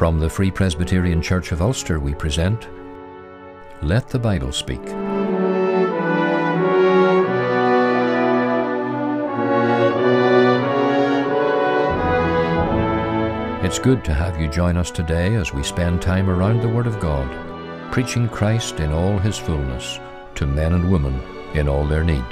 From the Free Presbyterian Church of Ulster, we present Let the Bible Speak. It's good to have you join us today as we spend time around the Word of God, preaching Christ in all His fullness to men and women in all their need.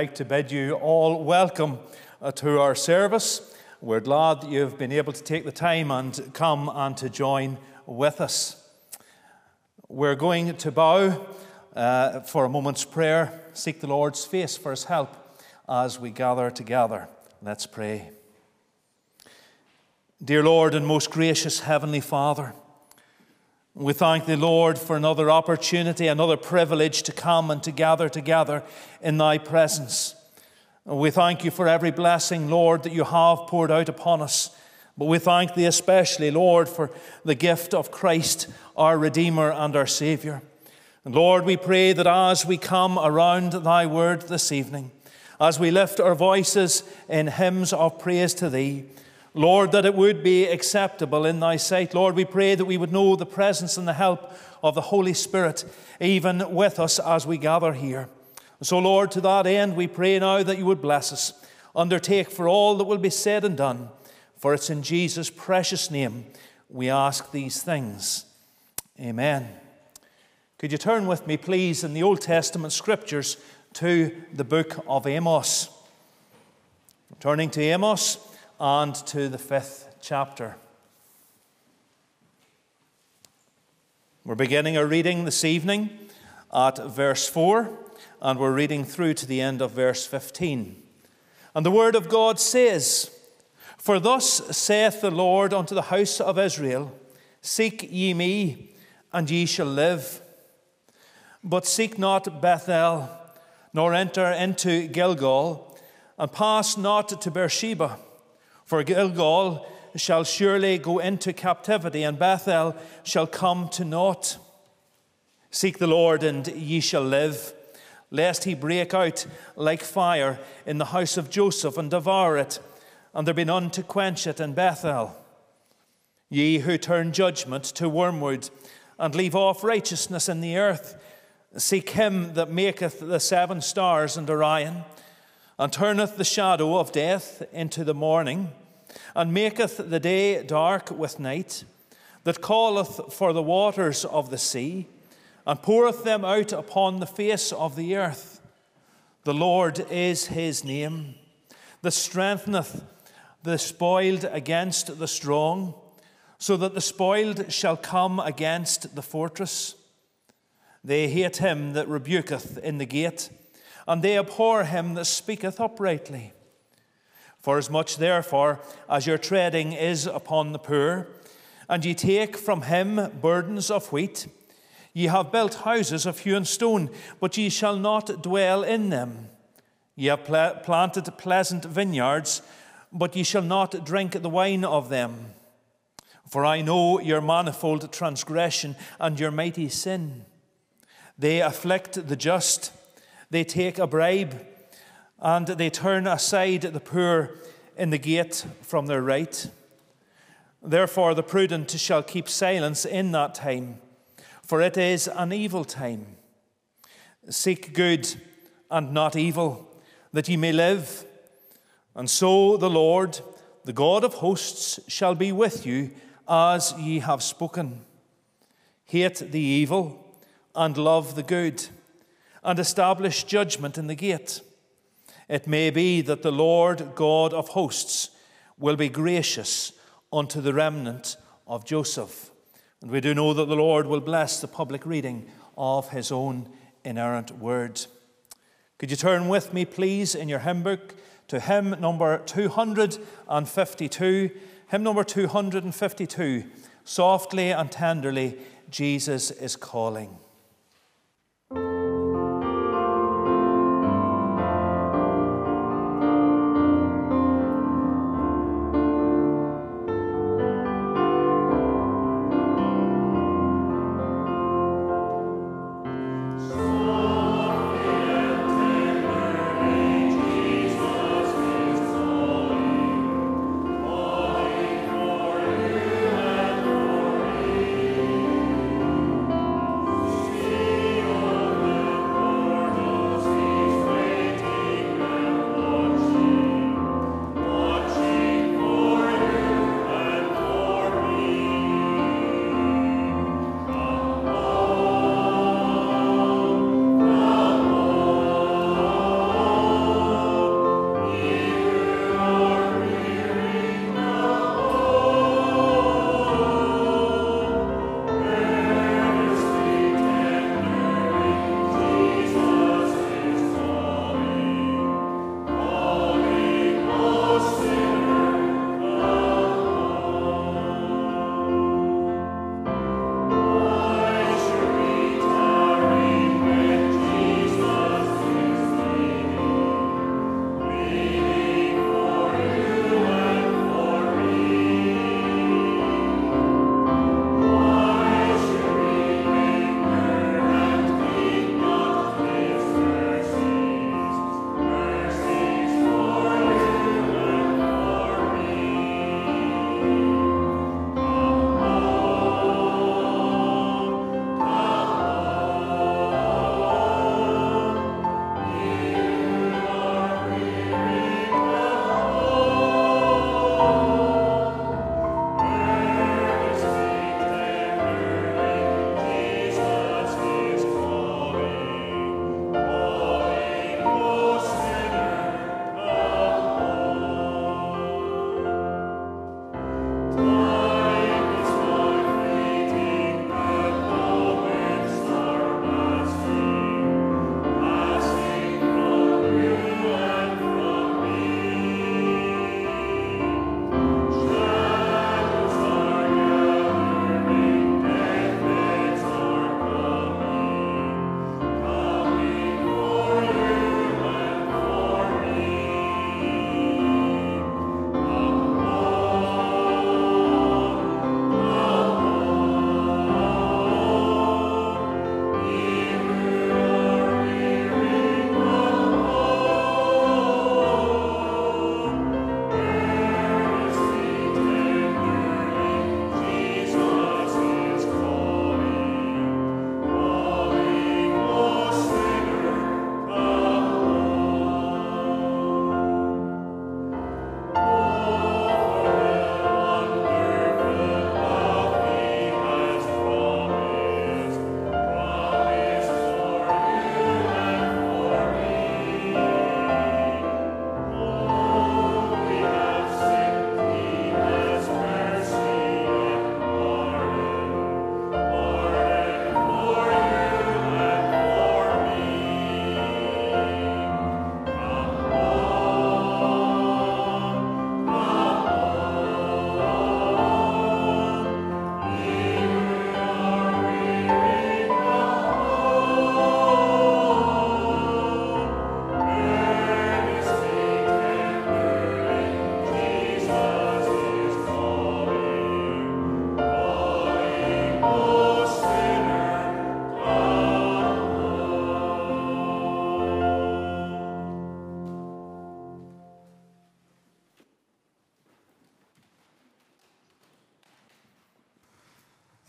Like to bid you all welcome uh, to our service. We're glad that you've been able to take the time and come and to join with us. We're going to bow uh, for a moment's prayer, seek the Lord's face for his help as we gather together. Let's pray. Dear Lord and most gracious Heavenly Father, we thank the Lord for another opportunity, another privilege to come and to gather together in thy presence. We thank you for every blessing, Lord, that you have poured out upon us. But we thank thee especially, Lord, for the gift of Christ, our Redeemer and our Saviour. And Lord, we pray that as we come around thy word this evening, as we lift our voices in hymns of praise to thee, Lord, that it would be acceptable in thy sight. Lord, we pray that we would know the presence and the help of the Holy Spirit even with us as we gather here. So, Lord, to that end, we pray now that you would bless us. Undertake for all that will be said and done. For it's in Jesus' precious name we ask these things. Amen. Could you turn with me, please, in the Old Testament scriptures to the book of Amos? Turning to Amos and to the fifth chapter. We're beginning our reading this evening at verse 4, and we're reading through to the end of verse 15. And the word of God says, For thus saith the Lord unto the house of Israel, Seek ye me, and ye shall live. But seek not Bethel, nor enter into Gilgal, and pass not to Beersheba for Gilgal shall surely go into captivity, and Bethel shall come to naught. Seek the Lord, and ye shall live, lest he break out like fire in the house of Joseph and devour it, and there be none to quench it in Bethel. Ye who turn judgment to wormwood and leave off righteousness in the earth, seek him that maketh the seven stars and Orion, and turneth the shadow of death into the morning, and maketh the day dark with night, that calleth for the waters of the sea, and poureth them out upon the face of the earth. The Lord is his name, that strengtheneth the spoiled against the strong so that the spoiled shall come against the fortress. They hate him that rebuketh in the gate, and they abhor him that speaketh uprightly. Forasmuch therefore as your treading is upon the poor, and ye take from him burdens of wheat, ye have built houses of hewn stone, but ye shall not dwell in them. Ye have planted pleasant vineyards, but ye shall not drink the wine of them. For I know your manifold transgression and your mighty sin. They afflict the just, they take a bribe, and they turn aside the poor in the gate from their right. Therefore, the prudent shall keep silence in that time, for it is an evil time. Seek good and not evil, that ye may live. And so the Lord, the God of hosts, shall be with you as ye have spoken. Hate the evil and love the good, and establish judgment in the gate. It may be that the Lord God of hosts will be gracious unto the remnant of Joseph. And we do know that the Lord will bless the public reading of his own inerrant word. Could you turn with me, please, in your hymn book to hymn number 252? Hymn number 252 Softly and tenderly, Jesus is calling.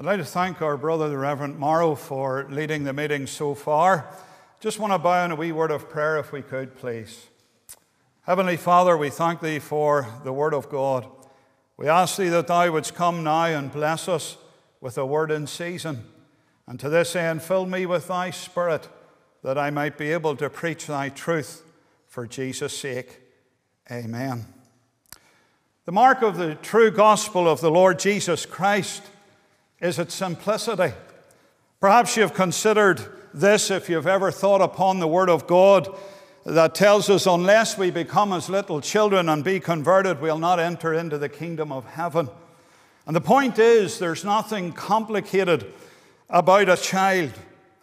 I'd like to thank our brother, the Reverend Morrow, for leading the meeting so far. Just want to bow in a wee word of prayer, if we could, please. Heavenly Father, we thank Thee for the Word of God. We ask Thee that Thou wouldst come now and bless us with a word in season. And to this end, fill me with Thy Spirit, that I might be able to preach Thy truth for Jesus' sake. Amen. The mark of the true gospel of the Lord Jesus Christ is its simplicity. Perhaps you've considered this if you've ever thought upon the Word of God that tells us, unless we become as little children and be converted, we'll not enter into the kingdom of heaven. And the point is, there's nothing complicated about a child.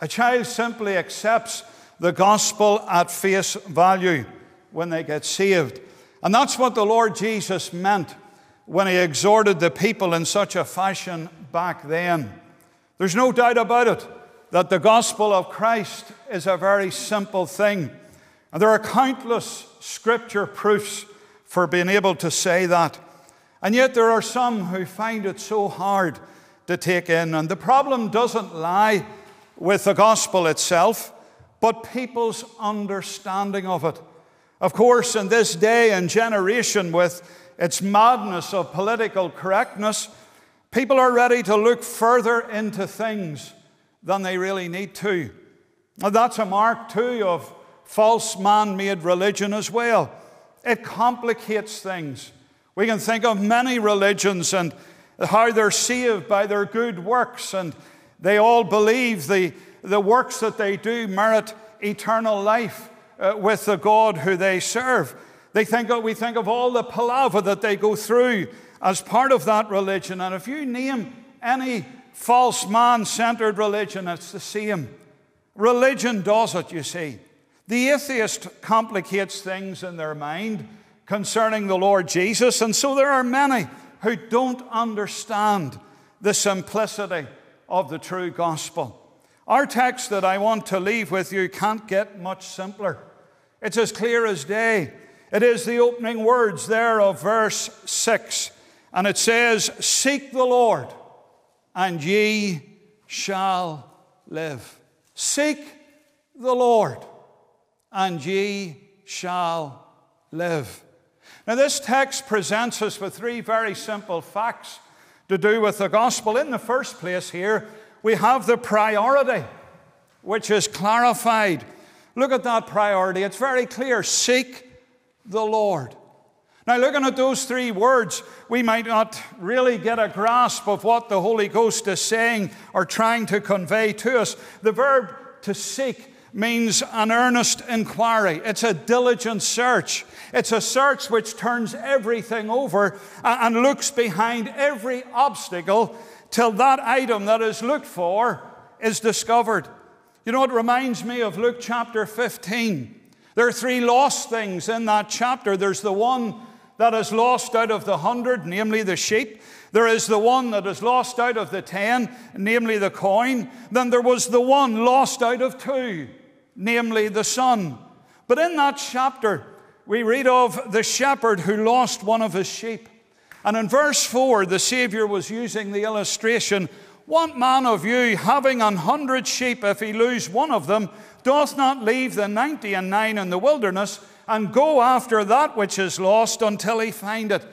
A child simply accepts the gospel at face value when they get saved. And that's what the Lord Jesus meant when he exhorted the people in such a fashion back then. There's no doubt about it that the gospel of Christ is a very simple thing. And there are countless scripture proofs for being able to say that. And yet there are some who find it so hard to take in. And the problem doesn't lie with the gospel itself, but people's understanding of it. Of course, in this day and generation, with its madness of political correctness, people are ready to look further into things than they really need to. Now, that's a mark, too, of false man made religion as well. It complicates things. We can think of many religions and how they're saved by their good works, and they all believe the, the works that they do merit eternal life uh, with the God who they serve. They think of, we think of all the palaver that they go through as part of that religion. And if you name any false man centered religion, it's the same. Religion does it, you see. The atheist complicates things in their mind concerning the Lord Jesus, and so there are many who don't understand the simplicity of the true gospel. Our text that I want to leave with you can't get much simpler. It's as clear as day. It is the opening words there of verse 6. And it says, Seek the Lord, and ye shall live. Seek the Lord, and ye shall live. Now, this text presents us with three very simple facts to do with the gospel. In the first place, here, we have the priority, which is clarified. Look at that priority. It's very clear seek the Lord. Now, looking at those three words, we might not really get a grasp of what the Holy Ghost is saying or trying to convey to us. The verb to seek means an earnest inquiry, it's a diligent search. It's a search which turns everything over and looks behind every obstacle till that item that is looked for is discovered. You know, it reminds me of Luke chapter 15. There are three lost things in that chapter. There's the one that is lost out of the hundred, namely the sheep. There is the one that is lost out of the ten, namely the coin. Then there was the one lost out of two, namely the son. But in that chapter, we read of the shepherd who lost one of his sheep. And in verse 4, the Savior was using the illustration What man of you, having an hundred sheep, if he lose one of them, doth not leave the ninety and nine in the wilderness and go after that which is lost until he find it.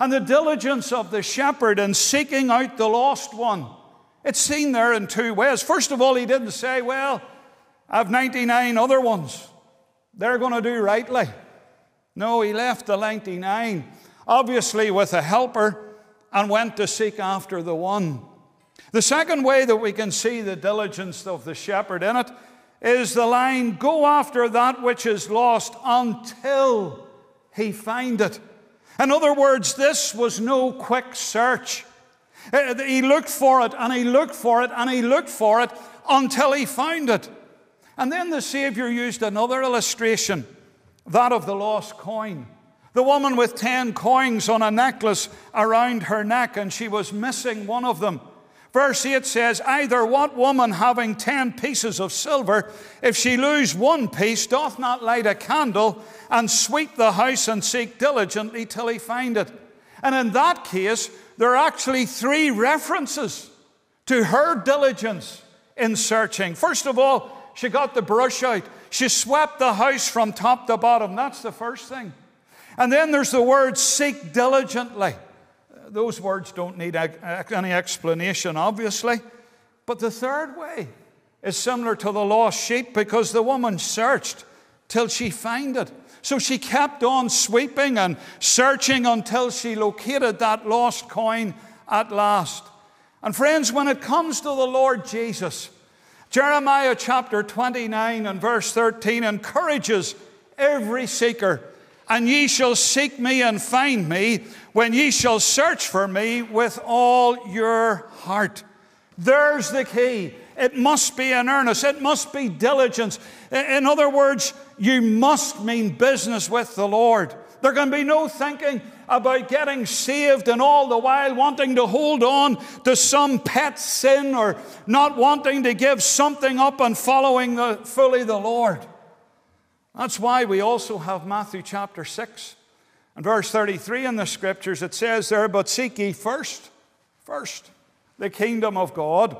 And the diligence of the shepherd in seeking out the lost one. It's seen there in two ways. First of all, he didn't say, Well, I've 99 other ones. They're going to do rightly. No, he left the 99, obviously with a helper, and went to seek after the one. The second way that we can see the diligence of the shepherd in it is the line go after that which is lost until he find it. In other words, this was no quick search. Uh, he looked for it and he looked for it and he looked for it until he found it. And then the Savior used another illustration, that of the lost coin. The woman with ten coins on a necklace around her neck, and she was missing one of them. Verse 8 says, Either what woman having ten pieces of silver, if she lose one piece, doth not light a candle and sweep the house and seek diligently till he find it? And in that case, there are actually three references to her diligence in searching. First of all, she got the brush out. She swept the house from top to bottom. That's the first thing. And then there's the word seek diligently. Those words don't need any explanation, obviously. But the third way is similar to the lost sheep because the woman searched till she found it. So she kept on sweeping and searching until she located that lost coin at last. And friends, when it comes to the Lord Jesus, Jeremiah chapter 29 and verse 13 encourages every seeker and ye shall seek me and find me when ye shall search for me with all your heart. There's the key. It must be in earnest, it must be diligence. In other words, you must mean business with the Lord. There can be no thinking about getting saved and all the while wanting to hold on to some pet sin or not wanting to give something up and following the, fully the Lord. That's why we also have Matthew chapter 6 and verse 33 in the scriptures. It says there, But seek ye first, first, the kingdom of God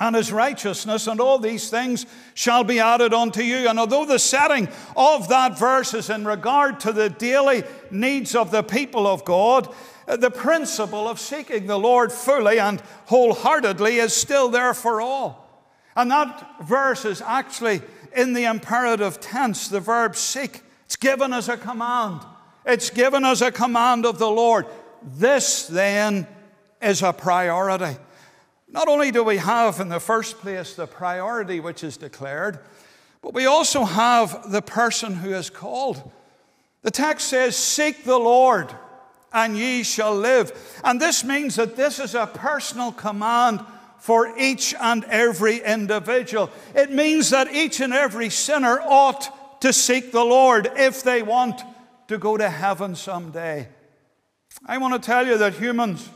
and his righteousness, and all these things shall be added unto you. And although the setting of that verse is in regard to the daily needs of the people of God, the principle of seeking the Lord fully and wholeheartedly is still there for all. And that verse is actually in the imperative tense, the verb seek. It's given as a command. It's given as a command of the Lord. This then is a priority. Not only do we have in the first place the priority which is declared, but we also have the person who is called. The text says, Seek the Lord, and ye shall live. And this means that this is a personal command for each and every individual. It means that each and every sinner ought to seek the Lord if they want to go to heaven someday. I want to tell you that humans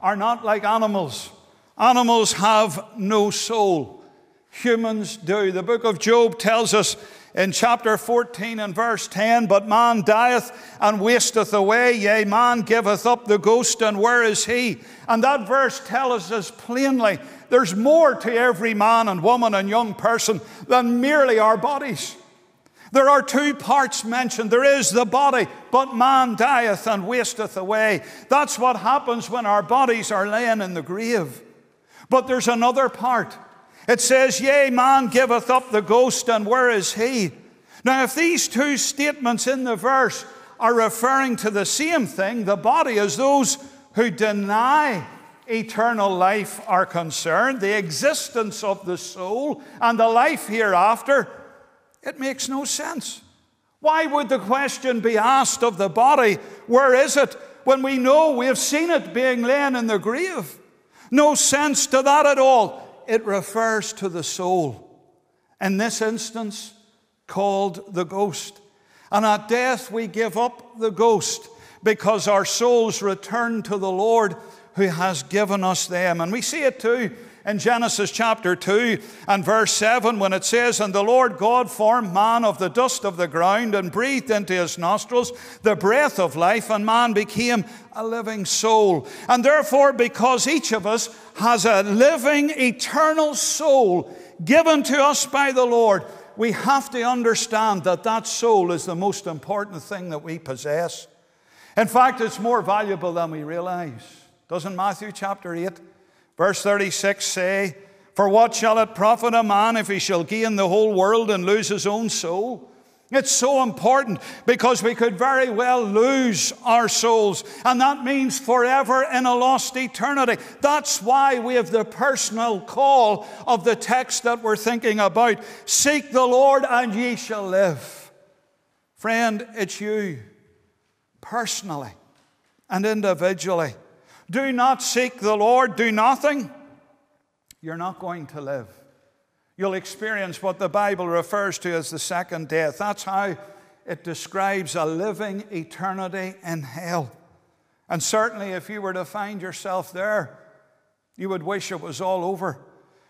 are not like animals. Animals have no soul. Humans do. The book of Job tells us in chapter 14 and verse 10 But man dieth and wasteth away, yea, man giveth up the ghost, and where is he? And that verse tells us plainly there's more to every man and woman and young person than merely our bodies. There are two parts mentioned. There is the body, but man dieth and wasteth away. That's what happens when our bodies are laying in the grave. But there's another part. It says, Yea, man giveth up the ghost, and where is he? Now, if these two statements in the verse are referring to the same thing, the body, as those who deny eternal life are concerned, the existence of the soul and the life hereafter, it makes no sense. Why would the question be asked of the body, where is it, when we know we have seen it being lain in the grave? No sense to that at all it refers to the soul. In this instance, called the ghost. And at death, we give up the ghost because our souls return to the Lord who has given us them. And we see it too in Genesis chapter 2 and verse 7 when it says, And the Lord God formed man of the dust of the ground and breathed into his nostrils the breath of life, and man became a living soul. And therefore, because each of us has a living, eternal soul given to us by the Lord, we have to understand that that soul is the most important thing that we possess. In fact, it's more valuable than we realize. Doesn't Matthew chapter 8 Verse 36 say, For what shall it profit a man if he shall gain the whole world and lose his own soul? It's so important because we could very well lose our souls, and that means forever in a lost eternity. That's why we have the personal call of the text that we're thinking about Seek the Lord, and ye shall live. Friend, it's you personally and individually do not seek the Lord, do nothing, you're not going to live. You'll experience what the Bible refers to as the second death. That's how it describes a living eternity in hell. And certainly, if you were to find yourself there, you would wish it was all over.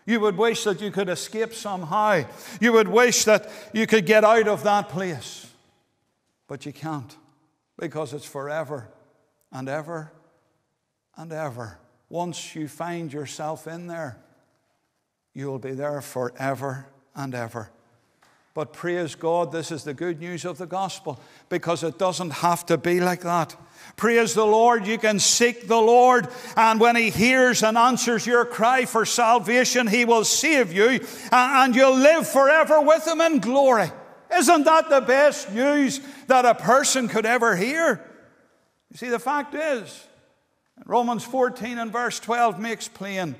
You would wish that you could escape somehow. You would wish that you could get out of that place. But you can't because it's forever and ever and ever. once you find yourself in there, you will be there forever and ever. But praise God, this is the good news of the gospel because it doesn't have to be like that. Praise the Lord, you can seek the Lord, and when He hears and answers your cry for salvation, He will save you and you'll live forever with Him in glory. Isn't that the best news that a person could ever hear? You see, the fact is, Romans 14 and verse 12 makes plain.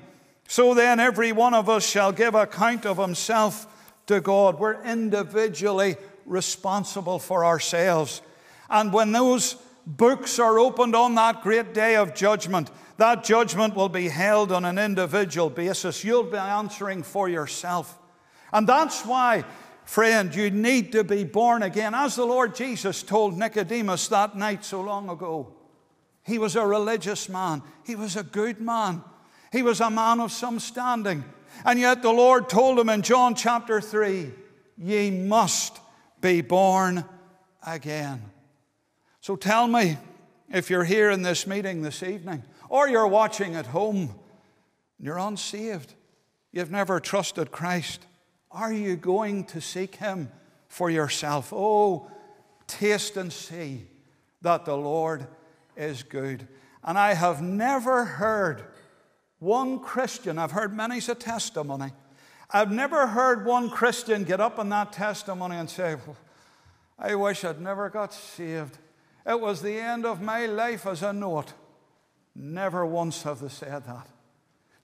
So then, every one of us shall give account of himself to God. We're individually responsible for ourselves. And when those books are opened on that great day of judgment, that judgment will be held on an individual basis. You'll be answering for yourself. And that's why, friend, you need to be born again. As the Lord Jesus told Nicodemus that night so long ago, he was a religious man, he was a good man, he was a man of some standing. And yet the Lord told him in John chapter 3 Ye must be born again. So tell me if you're here in this meeting this evening, or you're watching at home, you're unsaved, you've never trusted Christ, are you going to seek Him for yourself? Oh, taste and see that the Lord is good. And I have never heard one Christian, I've heard many's a testimony, I've never heard one Christian get up in that testimony and say, I wish I'd never got saved. It was the end of my life as I know it. Never once have they said that.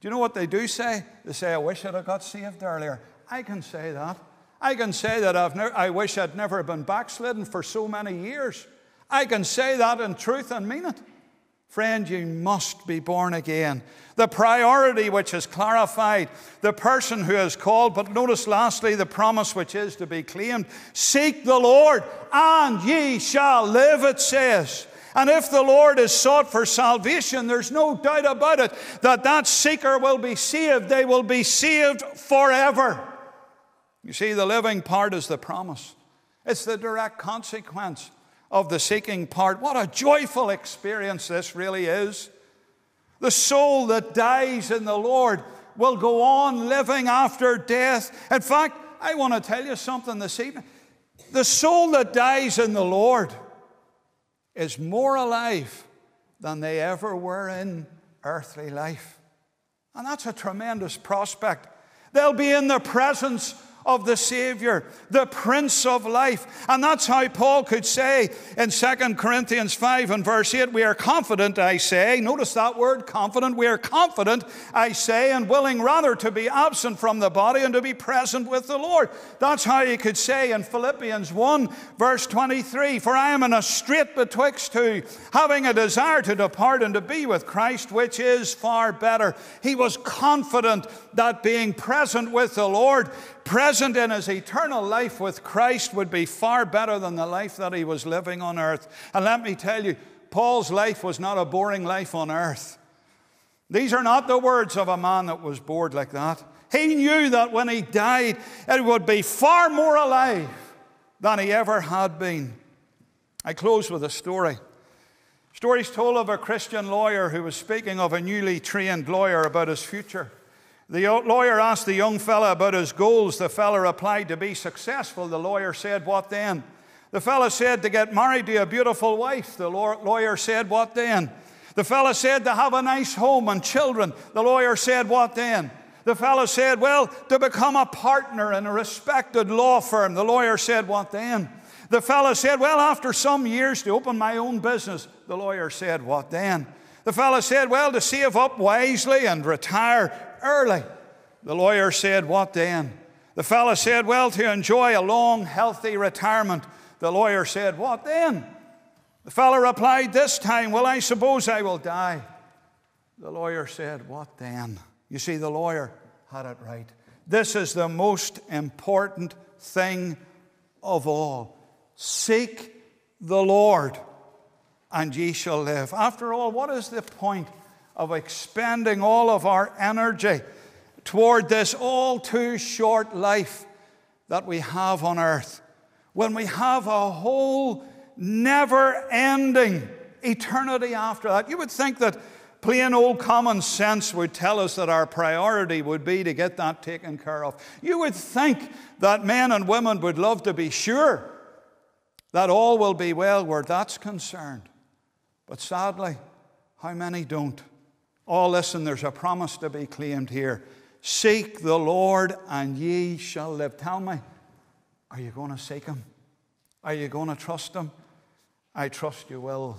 Do you know what they do say? They say, I wish I'd have got saved earlier. I can say that. I can say that I've ne- I wish I'd never been backslidden for so many years. I can say that in truth and mean it. Friend, you must be born again. The priority which is clarified, the person who is called, but notice lastly the promise which is to be claimed Seek the Lord, and ye shall live, it says. And if the Lord is sought for salvation, there's no doubt about it that that seeker will be saved. They will be saved forever. You see, the living part is the promise, it's the direct consequence of the seeking part. What a joyful experience this really is. The soul that dies in the Lord will go on living after death. In fact, I want to tell you something this evening. The soul that dies in the Lord is more alive than they ever were in earthly life. And that's a tremendous prospect. They'll be in the presence of the Savior, the Prince of Life. And that's how Paul could say in 2 Corinthians 5 and verse 8, We are confident, I say. Notice that word, confident. We are confident, I say, and willing rather to be absent from the body and to be present with the Lord. That's how he could say in Philippians 1, verse 23, For I am in a strait betwixt two, having a desire to depart and to be with Christ, which is far better. He was confident that being present with the Lord, present in his eternal life with Christ, would be far better than the life that he was living on earth. And let me tell you, Paul's life was not a boring life on earth. These are not the words of a man that was bored like that. He knew that when he died, it would be far more alive than he ever had been. I close with a story. Stories told of a Christian lawyer who was speaking of a newly trained lawyer about his future. The lawyer asked the young fellow about his goals. The fellow replied, To be successful. The lawyer said, What then? The fellow said, To get married to a beautiful wife. The lawyer said, What then? The fellow said, To have a nice home and children. The lawyer said, What then? The fellow said, Well, to become a partner in a respected law firm. The lawyer said, What then? The fellow said, Well, after some years to open my own business. The lawyer said, What then? The fellow said, Well, to save up wisely and retire early. The lawyer said, What then? The fellow said, Well, to enjoy a long, healthy retirement. The lawyer said, What then? The fellow replied, This time, well, I suppose I will die. The lawyer said, What then? You see, the lawyer had it right. This is the most important thing of all. Seek the Lord, and ye shall live. After all, what is the point of expending all of our energy toward this all too short life that we have on earth, when we have a whole never ending eternity after that. You would think that plain old common sense would tell us that our priority would be to get that taken care of. You would think that men and women would love to be sure that all will be well where that's concerned. But sadly, how many don't? Oh, listen, there's a promise to be claimed here. Seek the Lord and ye shall live. Tell me, are you going to seek Him? Are you going to trust Him? I trust you will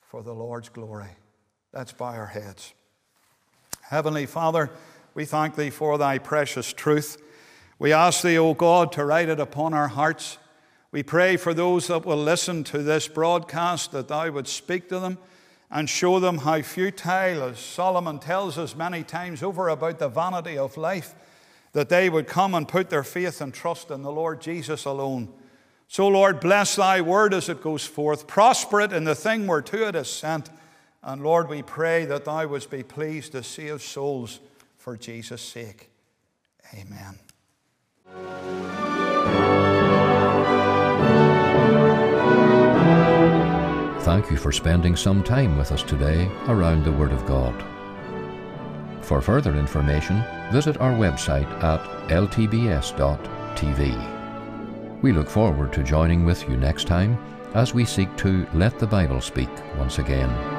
for the Lord's glory. Let's bow our heads. Heavenly Father, we thank Thee for Thy precious truth. We ask Thee, O God, to write it upon our hearts. We pray for those that will listen to this broadcast that Thou would speak to them and show them how futile, as Solomon tells us many times over about the vanity of life, that they would come and put their faith and trust in the Lord Jesus alone. So, Lord, bless thy word as it goes forth. Prosper it in the thing whereto it is sent. And Lord, we pray that thou wouldst be pleased to save souls for Jesus' sake. Amen. Thank you for spending some time with us today around the Word of God. For further information, visit our website at ltbs.tv. We look forward to joining with you next time as we seek to let the Bible speak once again.